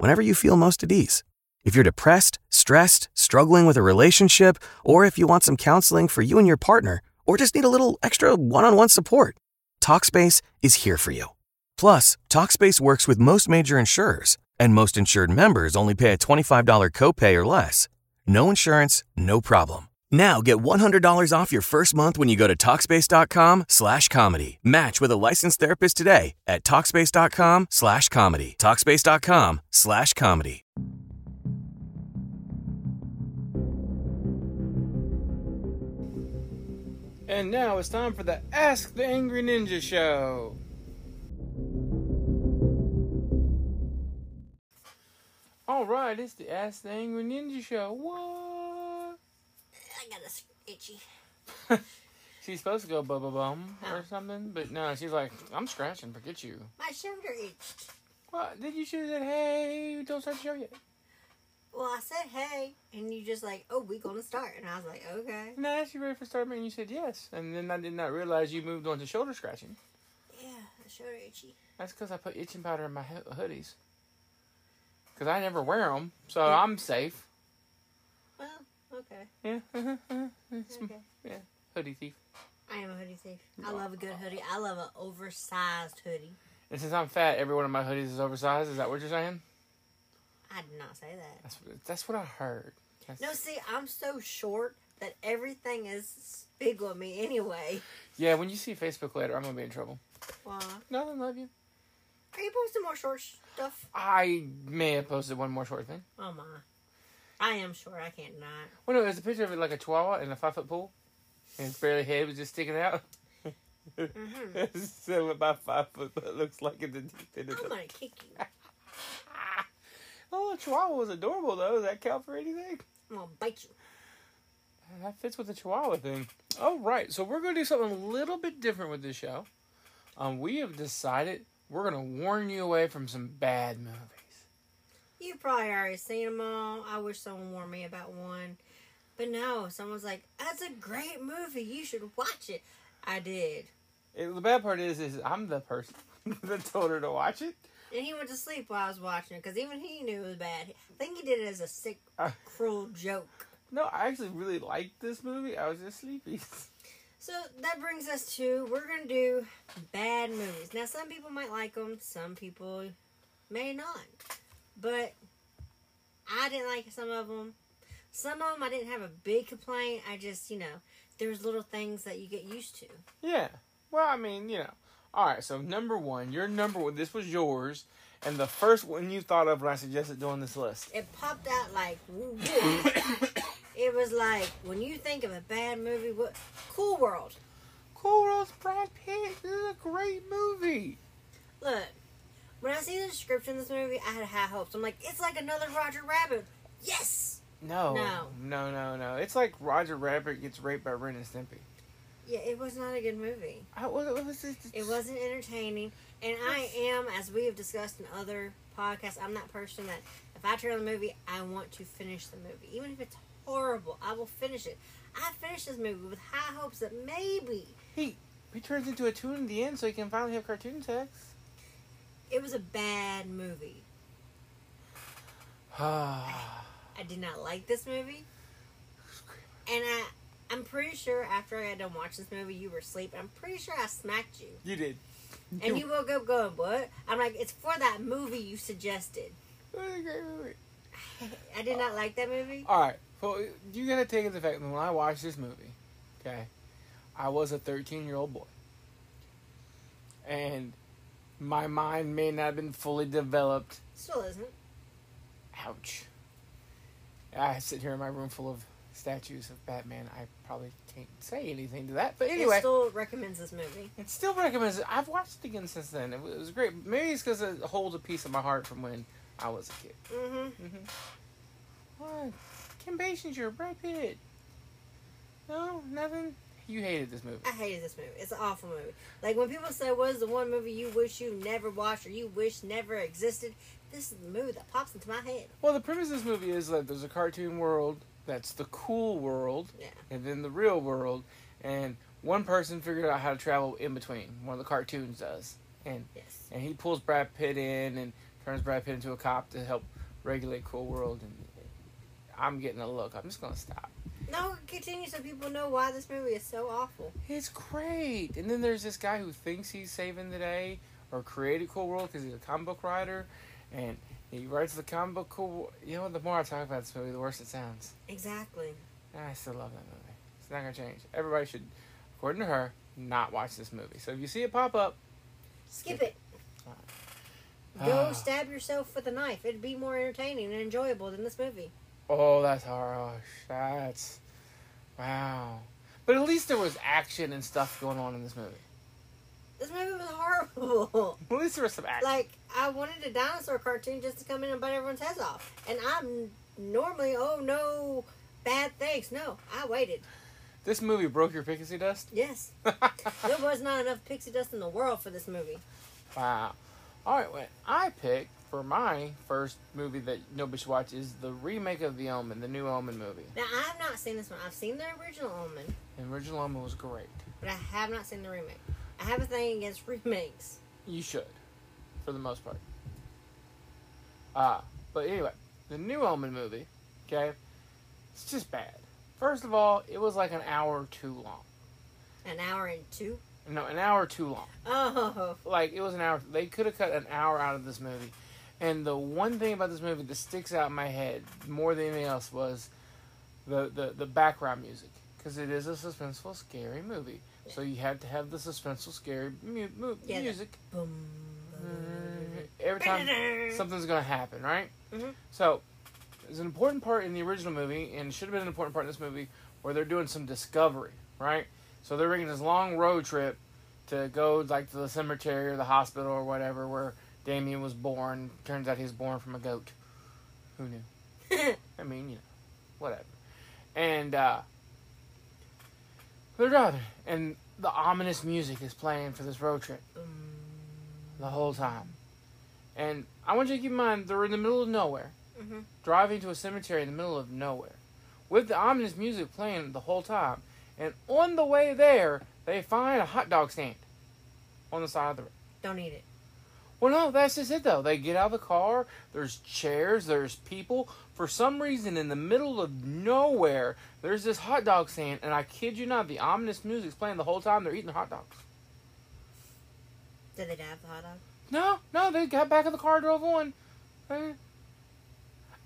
whenever you feel most at ease. If you're depressed, stressed, struggling with a relationship, or if you want some counseling for you and your partner, or just need a little extra one on one support, Talkspace is here for you. Plus, Talkspace works with most major insurers, and most insured members only pay a $25 copay or less. No insurance, no problem. Now get $100 off your first month when you go to Talkspace.com slash comedy. Match with a licensed therapist today at Talkspace.com slash comedy. Talkspace.com slash comedy. And now it's time for the Ask the Angry Ninja Show. All right, it's the Ask the Angry Ninja Show. What? Got a itchy. She's supposed to go bubba bum or something, but no, she's like, I'm scratching. Forget you. My shoulder itched. What? Did you should have said, hey, don't start the show yet? Well, I said hey, and you just like, oh, we gonna start, and I was like, okay. And I asked you ready for start, and you said yes. And then I did not realize you moved on to shoulder scratching. Yeah, the shoulder itchy. That's because I put itching powder in my ho- hoodies. Because I never wear them, so I'm safe. Well, okay, Yeah. It's m- okay. yeah. Hoodie thief. I am a hoodie thief. I love a good hoodie. I love an oversized hoodie. And since I'm fat, every one of my hoodies is oversized. Is that what you're saying? I did not say that. That's that's what I heard. That's- No, see, I'm so short that everything is big on me anyway. Yeah, when you see Facebook later, I'm gonna be in trouble. Why? Nothing. Love you. Are you posting more short stuff? I may have posted one more short thing. Oh my. I am sure I can't not. Well, no, there's a picture of it like a chihuahua in a five foot pool, and its barely head was just sticking out. Mhm. so about five foot, but it looks like it's a deep end of I'm gonna kick you. Oh, the chihuahua was adorable though. Does that count for anything? I'm gonna bite you. That fits with the Chihuahua thing. Oh, right. So we're going to do something a little bit different with this show. Um, we have decided we're going to warn you away from some bad movies. You probably already seen them all. I wish someone warned me about one. But no, someone's like, that's a great movie. You should watch it. I did. It, the bad part is, is I'm the person that told her to watch it. And he went to sleep while I was watching it because even he knew it was bad. I think he did it as a sick, Uh. cruel joke. No, I actually really liked this movie. I was just sleepy. So that brings us to we're going to do bad movies. Now, some people might like them, some people may not. But I didn't like some of them. Some of them I didn't have a big complaint. I just, you know, there's little things that you get used to. yeah. Well, I mean, you know. All right. So number one, your number one. This was yours, and the first one you thought of when I suggested doing this list. It popped out like woo woo. it was like when you think of a bad movie, what Cool World. Cool World's Brad Pitt. This is a great movie. Look, when I see the description of this movie, I had high hopes. I'm like, it's like another Roger Rabbit. Yes. No, No. no, no, no. It's like Roger Rabbit gets raped by Ren and Stimpy. Yeah, it was not a good movie. I, what, what was it? It wasn't entertaining, and I am, as we have discussed in other podcasts, I'm that person that if I turn on the movie, I want to finish the movie, even if it's horrible. I will finish it. I finished this movie with high hopes that maybe He he turns into a toon in the end, so he can finally have cartoon sex. It was a bad movie. Ah, I did not like this movie, and I. I'm pretty sure after I got done watching this movie, you were asleep. I'm pretty sure I smacked you. you did. And you woke up going, What? I'm like, It's for that movie you suggested. I did not like that movie. All right. Well, you gotta take it into fact that when I watched this movie, okay, I was a 13 year old boy, and my mind may not have been fully developed. Still isn't. Ouch. I sit here in my room full of statues of Batman. I probably can't say anything to that, but It anyway. still recommends this movie. It still recommends it. I've watched it again since then. It was, great. Maybe it's because it holds a piece of my heart from when I was a kid. Mm-hmm. What? Kim Basinger, Brad Pitt. No, nothing. You hated this movie. I hated this movie. It's an awful movie. Like when people say, "What is the one movie you wish you never watched or you wish never existed?" This is the movie that pops into my head. Well, the premise of this movie is that there's a cartoon world that's the cool world, Yeah. and then the real world, and one person figured out how to travel in between. One of the cartoons does, and Yes. and he pulls Brad Pitt in and turns Brad Pitt into a cop to help regulate cool world. And I'm getting a look. I'm just gonna stop. No, continue so people know why this movie is so awful. It's great. And then there's this guy who thinks he's saving the day or created Cool World because he's a comic book writer, and he writes the comic book Cool. You know, the more I talk about this movie, the worse it sounds. Exactly. I still love that movie. It's not gonna change. Everybody should, according to her, not watch this movie. So if you see it pop up, Skip it. Ah. Go stab yourself with a knife. It'd be more entertaining and enjoyable than this movie. Oh, that's harsh. That's wow. But at least there was action and stuff going on in this movie. This movie was horrible. At least there was some action. like I wanted a dinosaur cartoon just to come in and bite everyone's heads off, and I'm normally oh no bad things. No, I waited. this movie broke your pixie dust. Yes, there was not enough pixie dust in the world for this movie. Wow. All right, what I picked for my first movie that nobody should watch is the remake of The Omen, the new Omen movie. Now I have not seen this one. I've seen the original Omen, The original Omen was great. but I have not seen the remake. I have a thing against remakes. You should, for the most part. Uh, but anyway, the new Omen movie, okay, it's just bad. First of all, it was like an hour too long. An hour and two. No, an hour too long. Oh, like it was an hour. They could have cut an hour out of this movie. And the one thing about this movie that sticks out in my head more than anything else was the the, the background music because it is a suspenseful, scary movie. So you had to have the suspenseful, scary mu- mu- Yeah, music boom. every time something's gonna happen, right? Mhm. So there's an important part in the original movie, and it should have been an important part in this movie, where they're doing some discovery, right? So they're making this long road trip to go like to the cemetery or the hospital or whatever where Damien was born. Turns out he was born from a goat. Who knew? I mean, you know, whatever. And uh, they're driving, and the ominous music is playing for this road trip the whole time. And I want you to keep in mind they're in the middle of nowhere, Mhm. driving to a cemetery in the middle of nowhere, with the ominous music playing the whole time. And on the way there, they find a hot dog stand on the side of the road. Don't eat it. Well, no, that's just it though. They get out of the car. There's chairs. There's people. For some reason, in the middle of nowhere, there's this hot dog stand, and I kid you not, the ominous music's playing the whole time. They're eating the hot dogs. Did they have the hot dog? No, no, they got back in the car, drove on. I,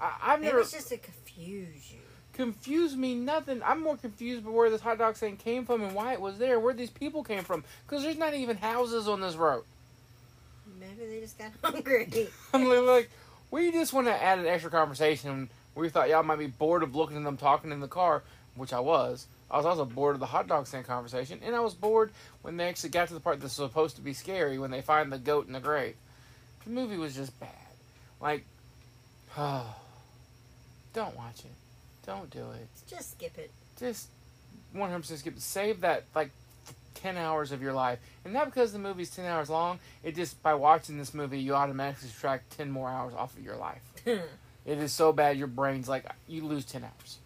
I've Maybe never it's just to confuse you. confused me nothing. I'm more confused by where this hot dog stand came from and why it was there, where these people came from, because there's not even houses on this road. Maybe they just got hungry. I'm like, we just want to add an extra conversation. We thought y'all might be bored of looking at them talking in the car, which I was. I was also bored of the hot dog stand conversation, and I was bored when they actually got to the part that's supposed to be scary when they find the goat in the grave. The movie was just bad. Like, oh, don't watch it. Don't do it. just skip it. Just 100% skip. It. Save that like 10 hours of your life. And not because the movie's 10 hours long, it just by watching this movie, you automatically subtract 10 more hours off of your life. It is so bad, your brain's like, you lose 10 hours.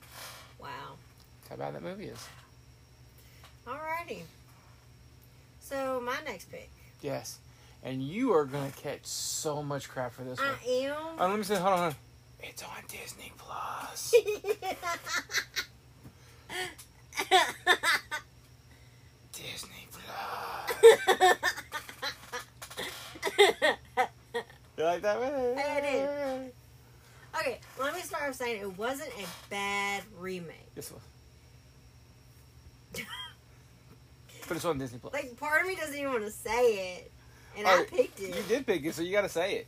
wow. That's how bad that movie is. Alrighty. So my next pick. Yes. And you are going to catch so much crap for this one. I am. Uh, let me say, hold on, hold on. It's on Disney Plus. Disney Plus. You like that one? I did. okay, let me start with saying it wasn't a bad remake. Yes, it was. but it's on Disney Plus. Like part of me doesn't even want to say it, and I Alright, picked it. You did pick it, so you got to say it.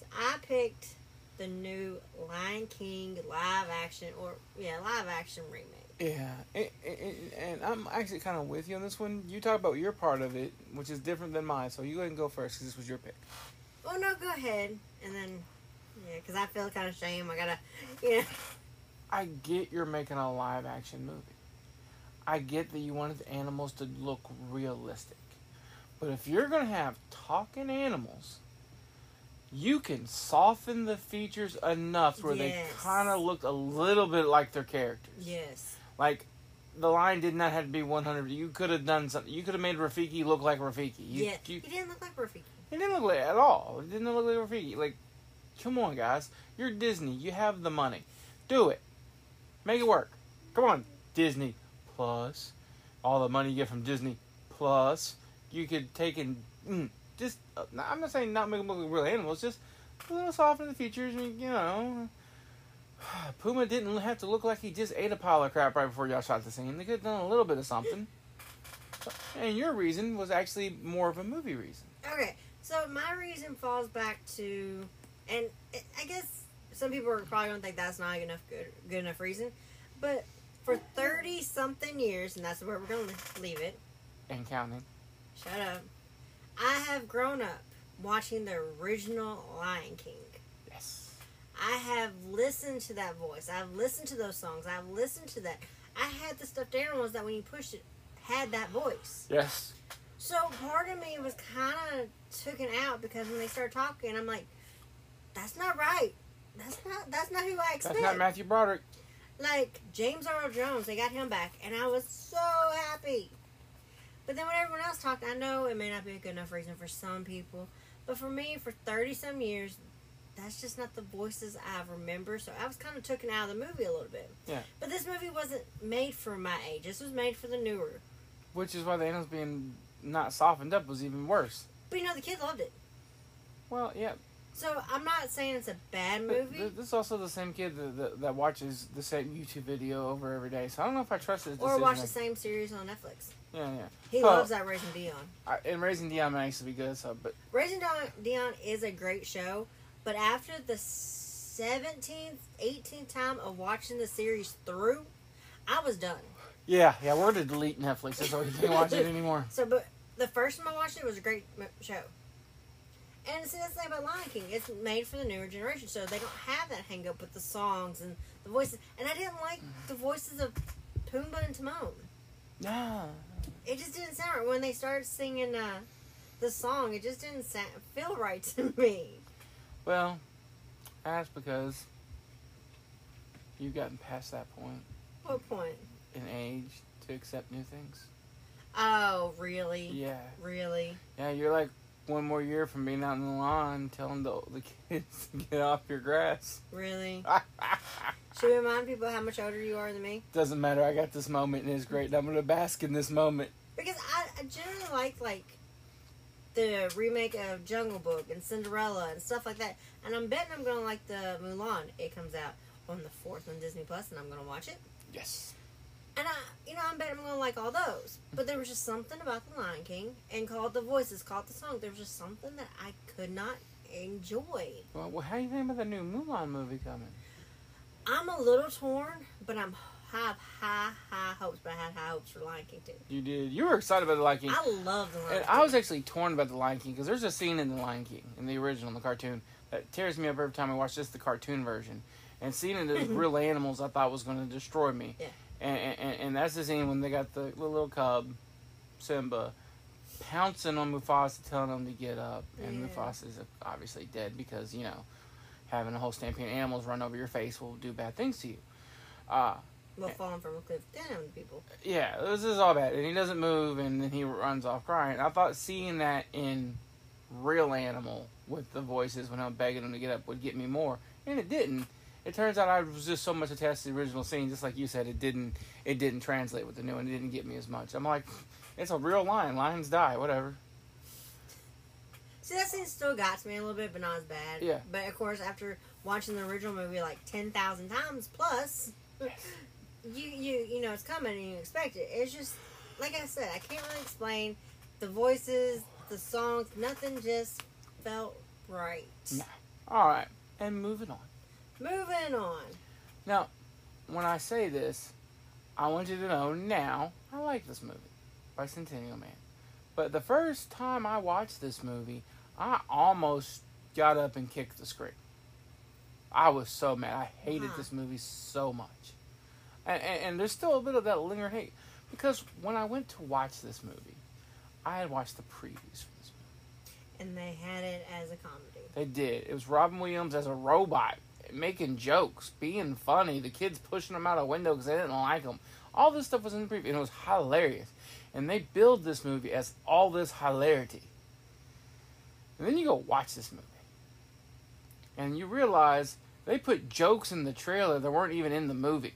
So I picked the new Lion King live action, or yeah, live action remake. Yeah, and, and, and I'm actually kind of with you on this one. You talk about your part of it, which is different than mine. So you go ahead and go first because this was your pick. Oh no, go ahead, and then Yeah, because I feel kind of shame. I gotta, yeah. I get you're making a live action movie. I get that you wanted the animals to look realistic. But if you're going to have talking animals, you can soften the features enough where they kind of look a little bit like their characters. Yes. Like the line did not have to be 100. You could have done something. You could have made Rafiki look like Rafiki. You, yeah. you, he didn't look like Rafiki. He didn't look like at all. It didn't look like Rafiki. Like, come on, guys. You're Disney. You have the money. Do it. Make it work. Come on, Disney Plus. All the money you get from Disney Plus, you could take and mm, just. Uh, I'm not saying not make them look like real animals. Just a little soften the features. You know. Pumbaa didn't have to look like he just ate a pile of crap right before y'all shot the scene. They could have done a little bit of something. And your reason was actually more of a movie reason. Okay, so my reason falls back to, and I- guess some people are probably gonna think that's not enough good good enough reason, but for thirty something years, and that's where we're gonna leave it. And counting. Shut up. I have grown up watching the original Lion King. I have listened to that voice. I've listened to those songs. I've listened to that. I had the stuffed animals that when you pushed it had that voice. Yes. So part of me was kind of taken out because when they started talking, I'm like, "That's not right. That's not. That's not who I expect." That's not Matthew Broderick. like James Earl Jones, they got him back, and I was so happy. But then when everyone else talked, I know it may not be a good enough reason for some people, but for me, for thirty some years, that's just not the voices I remember. So I was kind of taken out of the movie a little bit. Yeah. But this movie wasn't made for my age. This was made for the newer. Which is why the animals being not softened up was even worse. But you know, the kids loved it. Well, yeah. So I'm not saying it's a bad movie. th- this is also the same kid that, that, that watches the same YouTube video over every day. So I don't know if I trust his or watch the same series on Netflix. Yeah, yeah. He Well, loves that Raising Dion. I, and Raising Dion might actually be good. So, but Raising Dion, Dion is a great show, but after the 17th, 18th time of watching the series through, I was done. yeah, yeah, we're to delete Netflix so we can't watch it anymore. So, but the first time I watched it was a great show. And see, that's the thing about Lion King. It's made for the newer generation, so they don't have that hang up with the songs and the voices. And I didn't like the voices of Pumbaa and Timon. No. It just didn't sound right. When they started singing uh, the song, it just didn't sound, feel right to me. Well, that's because you've gotten past that point What point? in age to accept new things. Oh, really? Yeah. Really? Yeah, you're like one more year from being out in the lawn telling the, the kids to get off your grass. Really? Should we remind people how much older you are than me? Doesn't matter. I got this moment and it's great. I'm gonna bask in this moment. Because I, I generally like like the remake of Jungle Book and Cinderella and stuff like that. And I'm betting I'm gonna like the Mulan. It comes out on the fourth on Disney Plus, and I'm gonna watch it. Yes. And I, you know, I'm betting I'm gonna like all those. But there was just something about the Lion King and called the voices, called the song. There was just something that I could not enjoy. Well, well, how do you think about the new Mulan movie coming? I'm a little torn, but I'm have high, high hopes. But I had high hopes for Lion King too. You did. You were excited about the Lion King. I love the Lion And King. I was actually torn about the Lion King because there's a scene in the Lion King in the original, the cartoon, that tears me up every time I watch just the cartoon version. And seeing it as real animals, I thought was going to destroy me. Yeah. And, and and that's the scene when they got the little cub, Simba, pouncing on Mufasa, telling him to get up, and Yeah. Mufasa's obviously dead because you know, having a whole stampede of animals run over your face will do bad things to you. Uh, well, falling from a cliff down, people. yeah, this is all bad. And he doesn't move, and then he runs off crying. I thought seeing that in real animal with the voices when I'm begging him to get up would get me more, and it didn't. It turns out I was just so much attached to the original scene, just like you said. It didn't. It didn't translate with the new one. It didn't get me as much. I'm like, it's a real lion. Lions die. Whatever. See, that scene still got to me a little bit, but not as bad. Yeah. But of course, after watching the original movie like ten thousand times plus, you you you know it's coming and you expect it. It's just like I said, I can't really explain the voices, the songs. Nothing just felt right. No. All right, and moving on. Moving on. Now, when I say this, I want you to know now I like this movie, Bicentennial Man. But the first time I watched this movie, I almost got up and kicked the screen. I was so mad. I hated Wow. this movie so much. And, and, and there's still a bit of that lingering hate. Because when I went to watch this movie, I had watched the previews for this movie. And they had it as a comedy. They did. It was Robin Williams as a robot, making jokes, being funny. The kids pushing him out a window because they didn't like him. All this stuff was in the preview, and it was hilarious. And they build this movie as all this hilarity. And then you go watch this movie. And you realize they put jokes in the trailer that weren't even in the movie.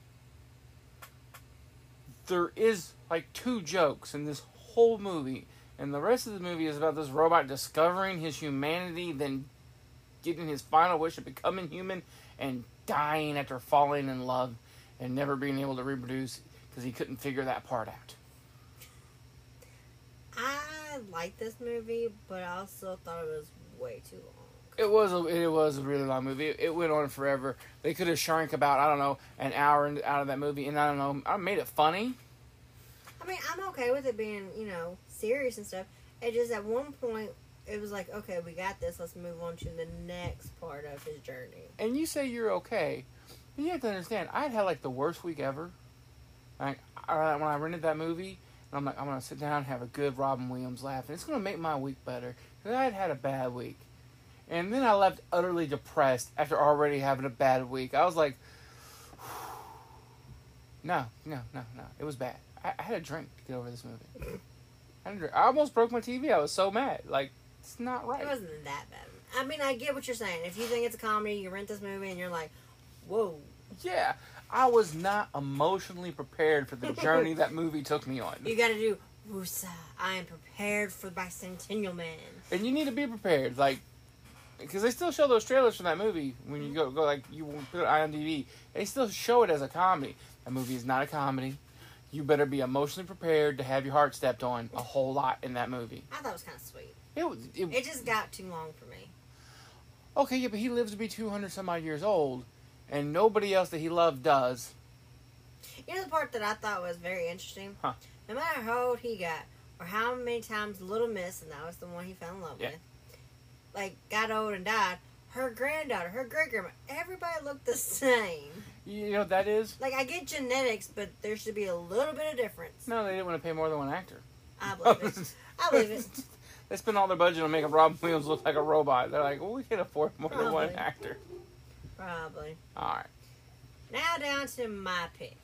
There is like two jokes in this whole movie, and the rest of the movie is about this robot discovering his humanity, then getting his final wish of becoming human, and dying after falling in love and never being able to reproduce because he couldn't figure that part out. I liked this movie, but I also thought it was way too long. It was a, it was a really long movie. It, it went on forever. They could have shrunk about I don't know an hour in- out of that movie, and I don't know. I made it funny. I mean, I'm okay with it being, you know, serious and stuff. It just at one point it was like, okay, we got this. Let's move on to the next part of his journey. And you say you're okay, but you have to understand. I had had like the worst week ever. Like I, when I rented that movie, and I'm like, I'm gonna sit down and have a good Robin Williams laugh, and it's gonna make my week better because I had had a bad week. And then I left utterly depressed after already having a bad week. I was like, no, no, no, no. It was bad. I, I had a drink to get over this movie. I, had a drink. I almost broke my TV. I was so mad. Like, it's not right. It wasn't that bad. I mean, I get what you're saying. If you think it's a comedy, you rent this movie and you're like, whoa. Yeah, I was not emotionally prepared for the journey that movie took me on. You gotta do, Wusa, I am prepared for the Bicentennial Man. And you need to be prepared, like, because they still show those trailers from that movie when you go go like you put it on IMDb. They still show it as a comedy. That movie is not a comedy. You better be emotionally prepared to have your heart stepped on a whole lot in that movie. I thought it was kind of sweet. It, it, It just got too long for me. okay, yeah, but he lives to be two hundred some odd years old, and nobody else that he loved does. You know the part that I thought was very interesting? Huh. No matter how old he got, or how many times Little Miss, and that was the one he fell in love Yeah. with, like got old and died, her granddaughter, her great grandma, everybody looked the same. You know that is? Like I get genetics, but there should be a little bit of difference. No, they didn't want to pay more than one actor. I believe it. I believe it. they spent all their budget on making Robin Williams look like a robot. They're like, well, we can afford more than one actor. Probably. All right. Now down to my pick.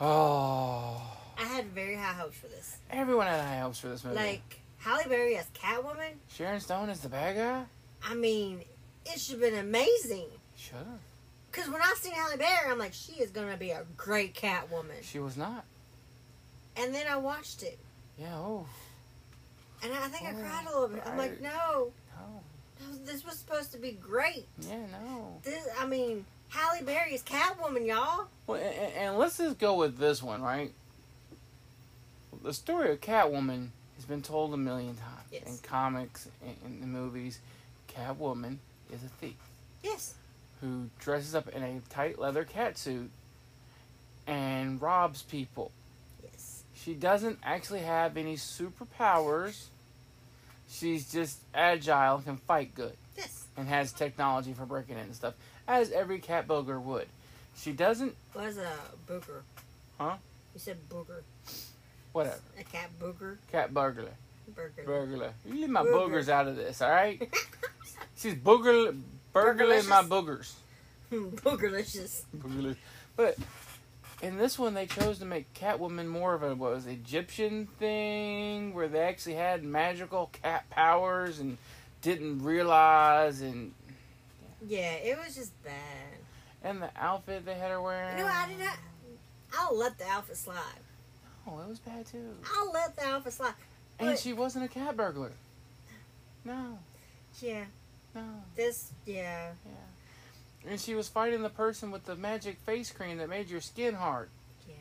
Oh, I had very high hopes for this. everyone had high hopes for this movie. Like Halle Berry as Catwoman. Sharon Stone is the bad guy. I mean, it should have been amazing. Should have. Because when I seen Halle Berry, I'm like, she is gonna be a great Catwoman. She was not. And then I watched it, Yeah. Oh and I think I Oh, cried a little bit. I'm like, no, no. no, this was supposed to be great. Yeah. No. This, I mean, Halle Berry is Catwoman, y'all. Well, and, and let's just go with this one, right? The story of Catwoman has been told a million times Yes. in comics and in the movies. Catwoman is a thief. Yes. who dresses up in a tight leather catsuit and robs people. Yes. She doesn't actually have any superpowers. She's just agile and can fight good Yes. and has technology for breaking in and stuff, as every cat booger would. She doesn't, Was a booger. Huh? You said booger. Whatever, A cat booger. cat burglar, Burger. burglar. You leave my Booger. boogers out of this, all right? She's booger, burgling my boogers. Boogerlicious. Boogaloo. But in this one, they chose to make Catwoman more of a what was it, Egyptian thing, where they actually had magical cat powers and didn't realize, and Yeah, it was just bad. and the outfit they had her wearing. You know, I did not. I'll let the outfit slide. Oh, it was bad too. I'll let the outfit slide. And she wasn't a cat burglar. No, Yeah, no, this. Yeah, yeah. And she was fighting the person with the magic face cream that made your skin hard. yeah.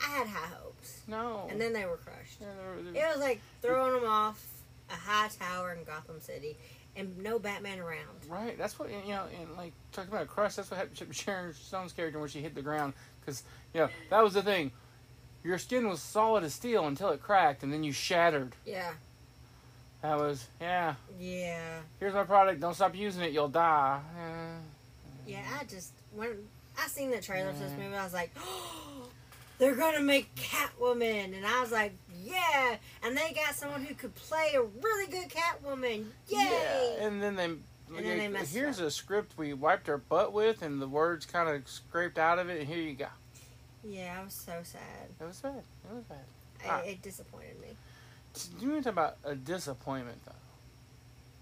I had high hopes, No. and then they were crushed. Yeah, they were- they were- It was like throwing them off a high tower in Gotham City, and no Batman around. Right. That's what you know. And like talking about a crush, that's what happened to Sharon Stone's character when she hit the ground. Because you know that was the thing. Your skin was solid as steel until it cracked, and then you shattered. Yeah, That was yeah. yeah. Here's my product. Don't stop using it. You'll die. Eh, Yeah, I just when I seen the trailer for this movie, I was like, oh, they're gonna make Catwoman, and I was like, yeah, and they got someone who could play a really good Catwoman, yay! Yeah, and then they. And then they messed here's up. a script we wiped our butt with, and the words kind of scraped out of it, and here you go. Yeah, I was so sad. It was bad. It was bad. I. It disappointed me. Do you want to talk about a disappointment, though?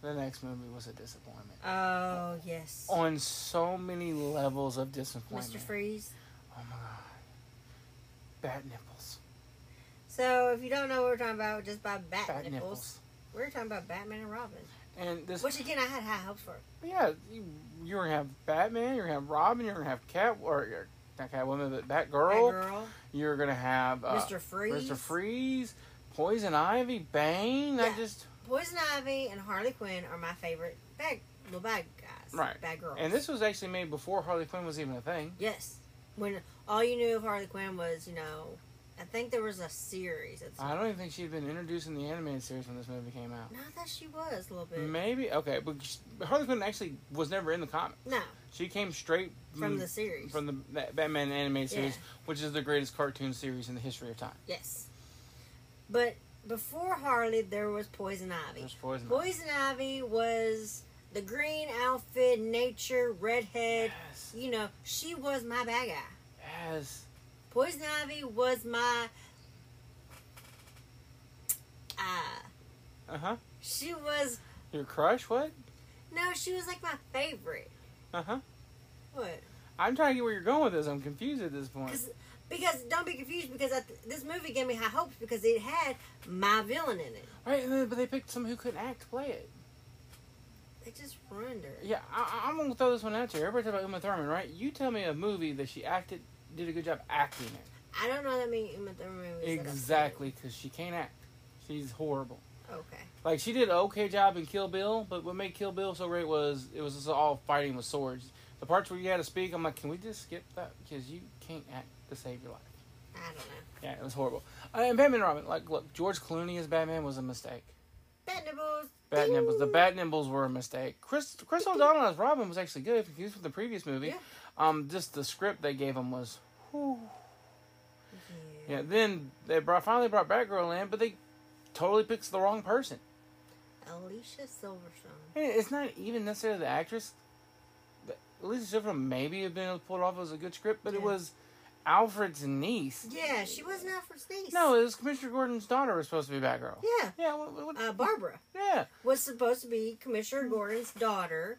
The next movie was a disappointment. Oh yes, On so many levels of disappointment. Mr. Freeze. Oh my god. Bat nipples. So if you don't know what we're talking about, just by bat, Bat nipples, nipples. we're talking about Batman and Robin. And this. Which again, I had high hopes for. Yeah, you, you're gonna have Batman. You're gonna have Robin. You're gonna have Cat or not Catwoman, but Batgirl. Batgirl, You're gonna have uh, Mr. Freeze, Mr. Freeze, Poison Ivy, Bane. I Yeah. just Poison Ivy, and Harley Quinn are my favorite bad, little bad guys. Right. Bad girls. and this was actually made before Harley Quinn was even a thing. Yes. When all you knew of Harley Quinn was, you know, I think there was a series. At I don't even think she'd been introduced in the animated series when this movie came out. no, I thought she was a little bit. Maybe okay, but Harley Quinn actually was never in the comic. No, She came straight from mm, the series. from the Batman animated series, Yeah. which is the greatest cartoon series in the history of time. yes. But before Harley, there was Poison Ivy. There's Poison. Ivy. Poison Ivy was the green outfit, nature, redhead. Yes. You know, she was my bad guy. Yes. Poison Ivy was my. Ah. Uh huh. she was. Your crush? What? No, she was like my favorite. Uh huh. What? I'm trying to get where you're going with this. I'm confused at this point. Because, don't be confused because I, this movie gave me high hopes because it had my villain in it. Right, but they picked someone who couldn't act to play it. They just ruined her. Yeah, I, I'm gonna throw this one out to you. Everybody talk about Uma Thurman, right? You tell me a movie that she acted, did a good job acting in. I don't know that many Uma Thurman movies. that I've seen. Exactly, because she can't act. She's horrible. Okay. Like she did an okay job in Kill Bill, but what made Kill Bill so great was it was just all fighting with swords. The parts where you had to speak, I'm like, can we just skip that because you can't act to save your life. I don't know. Yeah, it was horrible. Uh, and Batman and Robin, like, look, George Clooney as Batman was a mistake. Bat nibbles. Bat Nibbles, the Bat Nibbles were a mistake. Chris Chris O'Donnell as Robin was actually good. If you from the previous movie, Yeah. um, just the script they gave him was, whew. Yeah. yeah. Then they brought finally brought Batgirl in, but they totally picked the wrong person. Alicia Silverstone. It's not even necessarily the actress. Alicia Silverstone maybe have been able to pull it off as a good script, but it was Alfred's niece. Yeah, she was not for Sneeze. No, it was Commissioner Gordon's daughter was supposed to be Batgirl. Yeah. Yeah, what, what, Uh, Barbara yeah. was supposed to be Commissioner Gordon's daughter.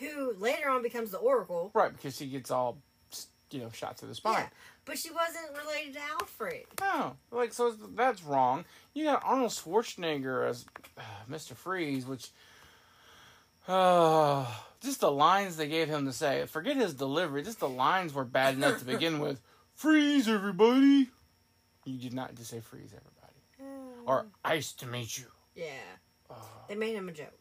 Who later on becomes the Oracle. Right, because she gets all, you know, shot through the spine. Yeah, but she wasn't related to Alfred. No, like so that's wrong. You got Arnold Schwarzenegger as uh, Mr. Freeze, which, uh, just the lines they gave him to say. Forget his delivery. Just the lines were bad enough to begin with. Freeze, everybody. You did not just say freeze, everybody, or ice to meet you. Yeah, they made him a joke.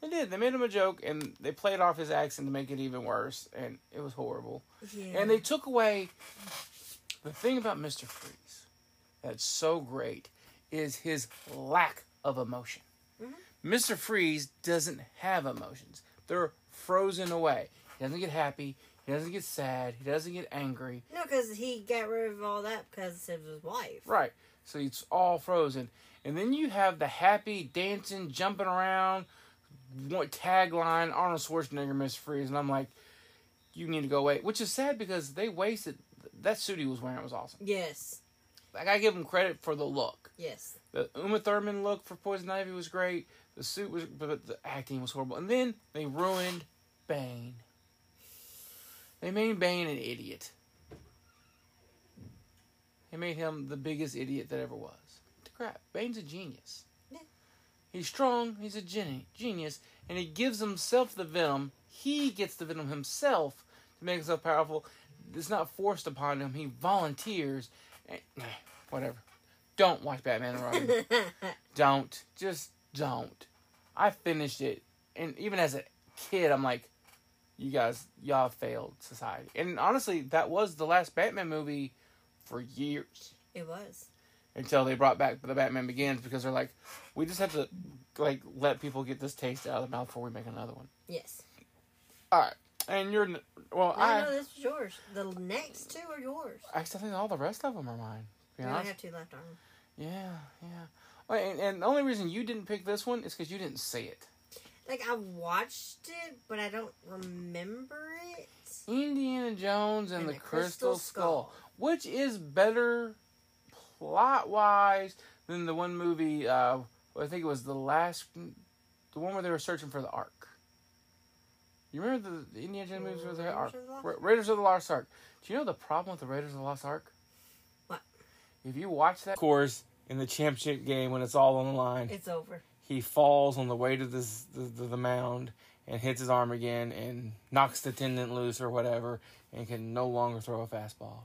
They did. They made him a joke, and they played off his accent to make it even worse, and it was horrible. Yeah, And they took away the thing about Mr. Freeze that's so great is his lack of emotion. Mm-hmm. Mr. Freeze doesn't have emotions. They're frozen away. He doesn't get happy, he doesn't get sad, he doesn't get angry. no, because he got rid of all that because of his wife. Right. So it's all frozen. And then you have the happy dancing, jumping around what tagline Arnold Schwarzenegger Mr. Freeze and I'm like you need to go away, which is sad because they wasted that suit he was wearing was awesome. Yes, Like I gotta give him credit for the look. yes. The Uma Thurman look for Poison Ivy was great. The suit was, but the acting was horrible. And then they ruined Bane. They made Bane an idiot. They made him the biggest idiot that ever was. Crap, Bane's a genius. He's strong. He's a geni- genius, and he gives himself the venom. He gets the venom himself to make himself powerful. It's not forced upon him. He volunteers. And, eh, whatever. Don't watch Batman and Robin. don't. Just don't. I finished it, and even as a kid, I'm like, you guys, y'all failed society. And honestly, that was the last Batman movie for years It was. until they brought back the Batman Begins because they're like, we just have to like let people get this taste out of the mouth before we make another one. Yes. All right, and you're well, No, I no, this is yours. The next two are yours. actually think all the rest of them are mine. Be We only have two left on. yeah, yeah. And, and the only reason you didn't pick this one is because you didn't see it. Like I watched it, but I don't remember it. Indiana Jones and, And the, the Crystal, Crystal Skull, Skull. which is better plot wise than the one movie. Uh, I think it was the last, the one where they were searching for the Ark. You remember the, the Indiana Jones movies with the Raiders Ark? of the Ra- Raiders of the Lost Ark. Do you know the problem with the Raiders of the Lost Ark? What? If you watch that course in the championship game when it's all on the line, It's over. he falls on the way to this, the, the, the mound and hits his arm again and knocks the tendon loose or whatever and can no longer throw a fastball.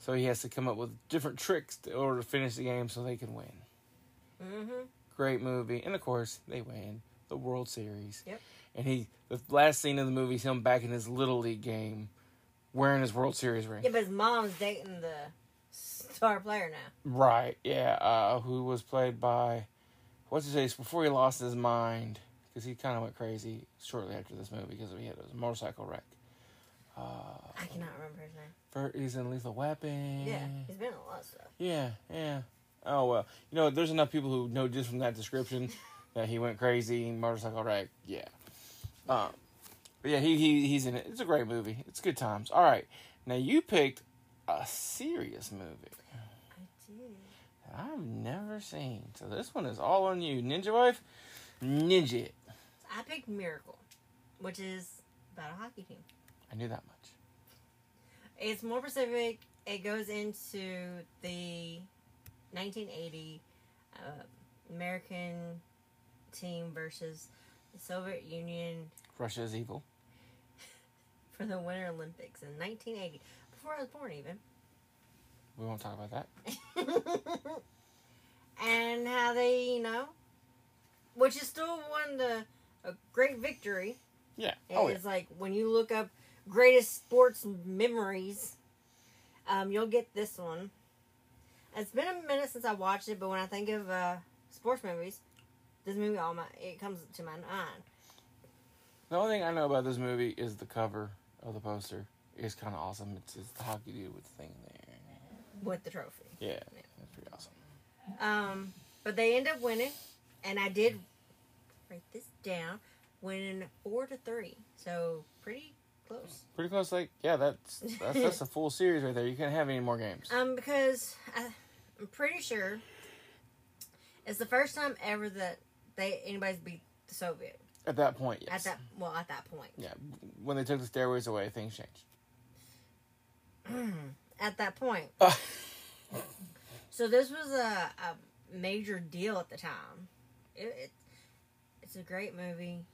So he has to come up with different tricks in order to finish the game so they can win. Mm-hmm. Great movie. And of course, they win the World Series. Yep. And he, the last scene of the movie is him back in his Little League game wearing his World Series ring. Yeah, but his mom's dating the star player now. Right, yeah. Uh, who was played by, what's his face, before he lost his mind, because he kind of went crazy shortly after this movie because he had a motorcycle wreck. I cannot remember his name. For, he's in Lethal Weapon. Yeah, he's been in a lot of stuff. Yeah, yeah. Oh, well. You know, there's enough people who know just from that description that he went crazy, motorcycle wreck. Yeah. Um, but yeah, he, he he's in it. It's a great movie. It's good times. All right. Now, you picked a serious movie. I did. I've never seen. So this one is all on you. Ninja Wife, Ninja it. I picked Miracle, which is about a hockey team. I knew that much. It's more specific. It goes into the 1980 uh, American team versus the Soviet Union Russia is evil. for the Winter Olympics in 1980. Before I was born, even. We won't talk about that. and how they, you know, which is still one of the a great victory. Yeah. Oh, yeah. It's like when you look up greatest sports memories, um, you'll get this one. It's been a minute since I watched it, but when I think of uh, sports movies, this movie all my it comes to my mind. The only thing I know about this movie is the cover of the poster. It's kind of awesome. It's, it's the hockey dude with the thing there. with the trophy. Yeah, that's pretty awesome. Um, but they end up winning, and I did write this down, winning four to three. So pretty close. Pretty close. Like, yeah, that's that's that's a full series right there. You can't have any more games. Um, because I, I'm pretty sure it's the first time ever that they anybody's beat the Soviet At that point, yes. at that well at that point. Yeah, when they took the stairways away, things changed. At that point, so this was a, a major deal at the time. It, it it's a great movie.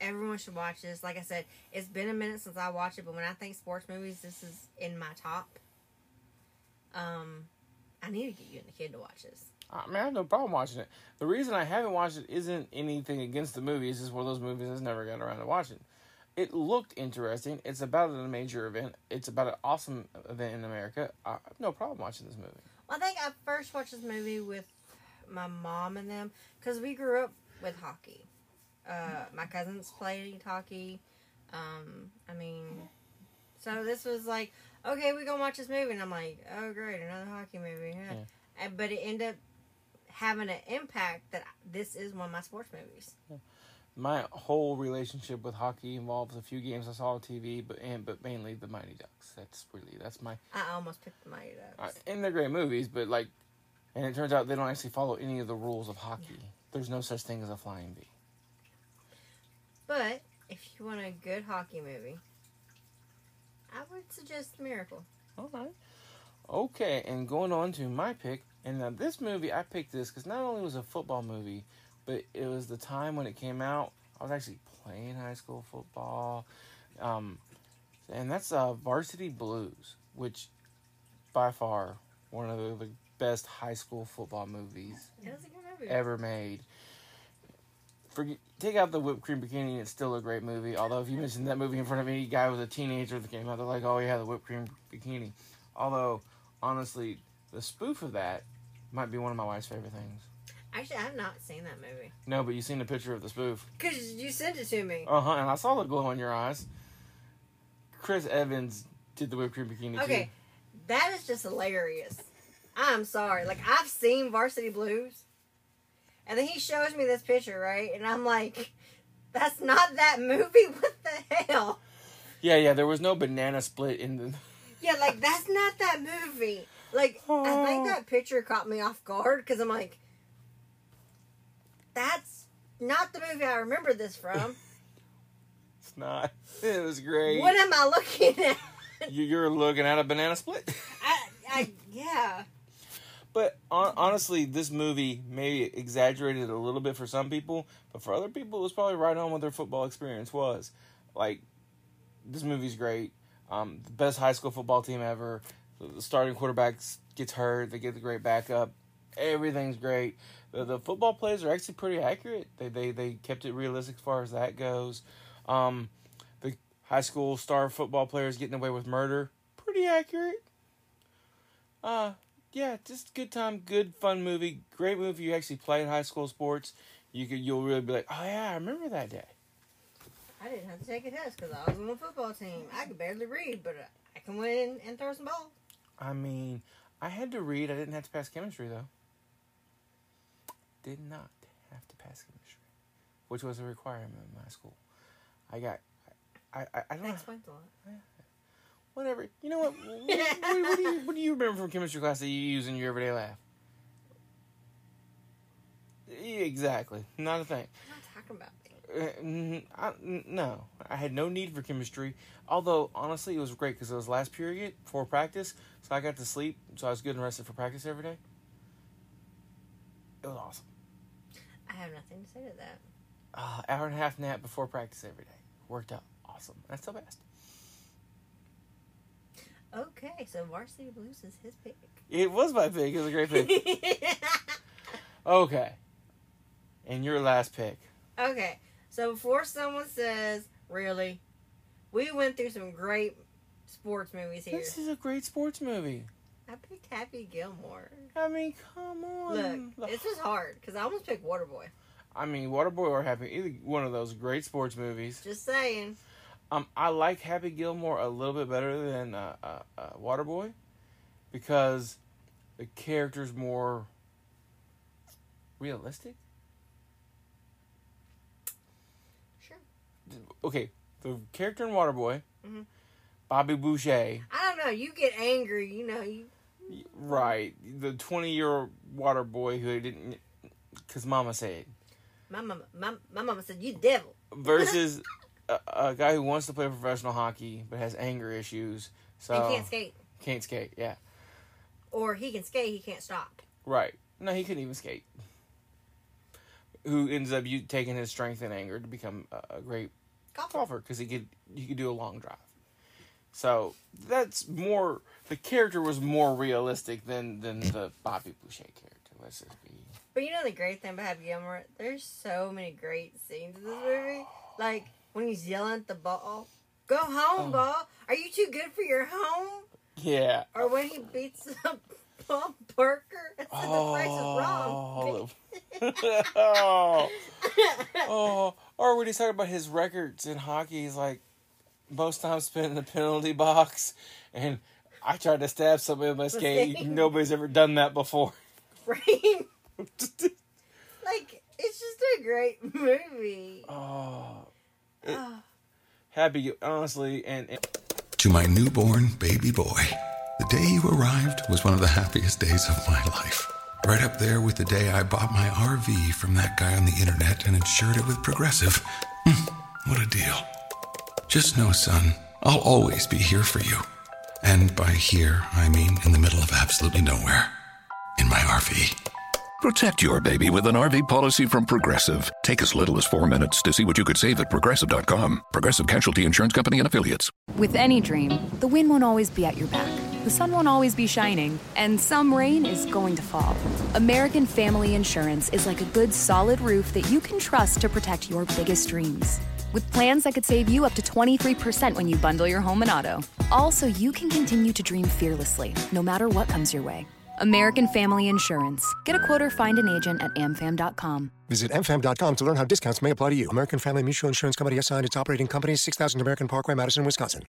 Everyone should watch this. Like I said, it's been a minute since I watched it, but when I think sports movies, this is in my top. Um, I need to get you and the kid to watch this. I mean, I have no problem watching it. The reason I haven't watched it isn't anything against the movie. It's just one of those movies I've never gotten around to watching. It looked interesting. It's about a major event. It's about an awesome event in America. I have no problem watching this movie. Well, I think I first watched this movie with my mom and them because we grew up with hockey. Uh, my cousins played hockey. Um, I mean, so this was like, okay, we gonna watch this movie, and I'm like, oh great, another hockey movie. Yeah. Yeah. And, but it ended up having an impact that this is one of my sports movies. My whole relationship with hockey involves a few games I saw on TV, but and but mainly the Mighty Ducks. That's really that's my I almost picked the Mighty Ducks. uh, and they're great movies, but like, and it turns out they don't actually follow any of the rules of hockey. There's no such thing as a flying V. But if you want a good hockey movie, I would suggest Miracle. All right. Okay, and going on to my pick, and now this movie I picked this because not only was it a football movie, but it was the time when it came out. I was actually playing high school football, um, and that's uh, Varsity Blues, which by far one of the, best high school football movies It was a good movie. ever made. Forget, take out the whipped cream bikini, it's still a great movie. Although if you mention that movie in front of any guy with a teenager that came out, they're like, "Oh yeah, the whipped cream bikini." Although honestly, the spoof of that might be one of my wife's favorite things. Actually, I have not seen that movie No, but you seen the picture of the spoof. because you sent it to me. Uh huh. And I saw the glow in your eyes. Chris Evans did the whipped cream bikini Okay, too. that is just hilarious. I'm sorry. Like I've seen Varsity Blues, and then he shows me this picture, right? And I'm like, "That's not that movie. What the hell?" Yeah, yeah. There was no banana split in the. Yeah, like that's not that movie. Like I think that picture caught me off guard because I'm like, "That's not the movie I remember this from." It's not. It was great. what am I looking at? You- You're looking at a banana split. I, I yeah. But on, honestly, this movie maybe exaggerated a little bit for some people, but for other people, it was probably right on what their football experience was. Like, this movie's great. Um, the best high school football team ever. The starting quarterback gets hurt. They get the great backup. Everything's great. The, the football plays are actually pretty accurate. They, they they kept it realistic as far as that goes. Um, the high school star football players getting away with murder, pretty accurate. Uh, yeah, just good time, good fun movie, great movie. You actually played high school sports, you could you'll really be like, oh yeah, I remember that day. I didn't have to take a test because I was on the football team. I could barely read, but uh, I can win and throw some balls. I mean, I had to read. I didn't have to pass chemistry though. Did not have to pass chemistry, which was a requirement in my school. I got, I I, I don't That know. a lot. Whatever. You know what? what, what, what do you what do you remember from chemistry class that you use in your everyday life? Exactly. Not a thing. I'm not talking about me. Uh, mm, no, I had no need for chemistry. Although honestly, it was great because it was last period before practice, so I got to sleep, so I was good and rested for practice every day. It was awesome. I have nothing to say to that. Uh, hour and a half nap before practice every day worked out awesome. That's the best. Okay, so Varsity Blues is his pick. It was my pick. It was a great pick. okay, and your last pick. okay, so before someone says, really, we went through some great sports movies here. This is a great sports movie. I picked Happy Gilmore. I mean, come on. Look, this was hard because I almost picked Waterboy. I mean, Waterboy or Happy, either one of those great sports movies. Just saying. Um, I like Happy Gilmore a little bit better than uh, uh, uh, Waterboy because the character's more realistic. Sure. Okay, the character in Waterboy, Mhm. Bobby Boucher, I don't know. You get angry, you know. You right? The twenty-year-old water boy who didn't, because Mama said, my mama, my, my mama said you devil. versus a, a guy who wants to play professional hockey but has anger issues, so and can't skate, Can't skate, yeah, or he can skate, he can't stop. right. No, he couldn't even skate. Who ends up you taking his strength and anger to become a, a great Golf. golfer because he could he could do a long drive. So that's more the character was more realistic than than the Bobby Boucher character. Let's just be But you know the great thing about Happy Gilmore? There's so many great scenes in this movie. Like when he's yelling at the ball, "Go home, oh. ball! Are you too good for your home?" yeah. Or when he beats up Bob Barker and said the price is wrong. oh, oh, or when he's talking about his records in hockey, he's like most times spent in the penalty box, and I tried to stab somebody with my skate. Nobody's ever done that before. Right? Like it's just a great movie. oh, Oh, happy honestly, and, and To my newborn baby boy, the day you arrived was one of the happiest days of my life. Right up there with the day I bought my RV from that guy on the internet and insured it with Progressive. Hmm, what a deal. Just know, son, I'll always be here for you. And by here, I mean in the middle of absolutely nowhere. In my RV. Protect your baby with an RV policy from Progressive. Take as little as four minutes to see what you could save at progressive.com. Progressive Casualty Insurance Company and Affiliates. With any dream, the wind won't always be at your back, the sun won't always be shining, and some rain is going to fall. American Family Insurance is like a good solid roof that you can trust to protect your biggest dreams. With plans that could save you up to 23% when you bundle your home and auto. Also, you can continue to dream fearlessly, no matter what comes your way. American Family Insurance. Get a quote or find an agent at amfam.com. Visit amfam.com to learn how discounts may apply to you. American Family Mutual Insurance Company assigned its operating company 6000 American Parkway, Madison, Wisconsin.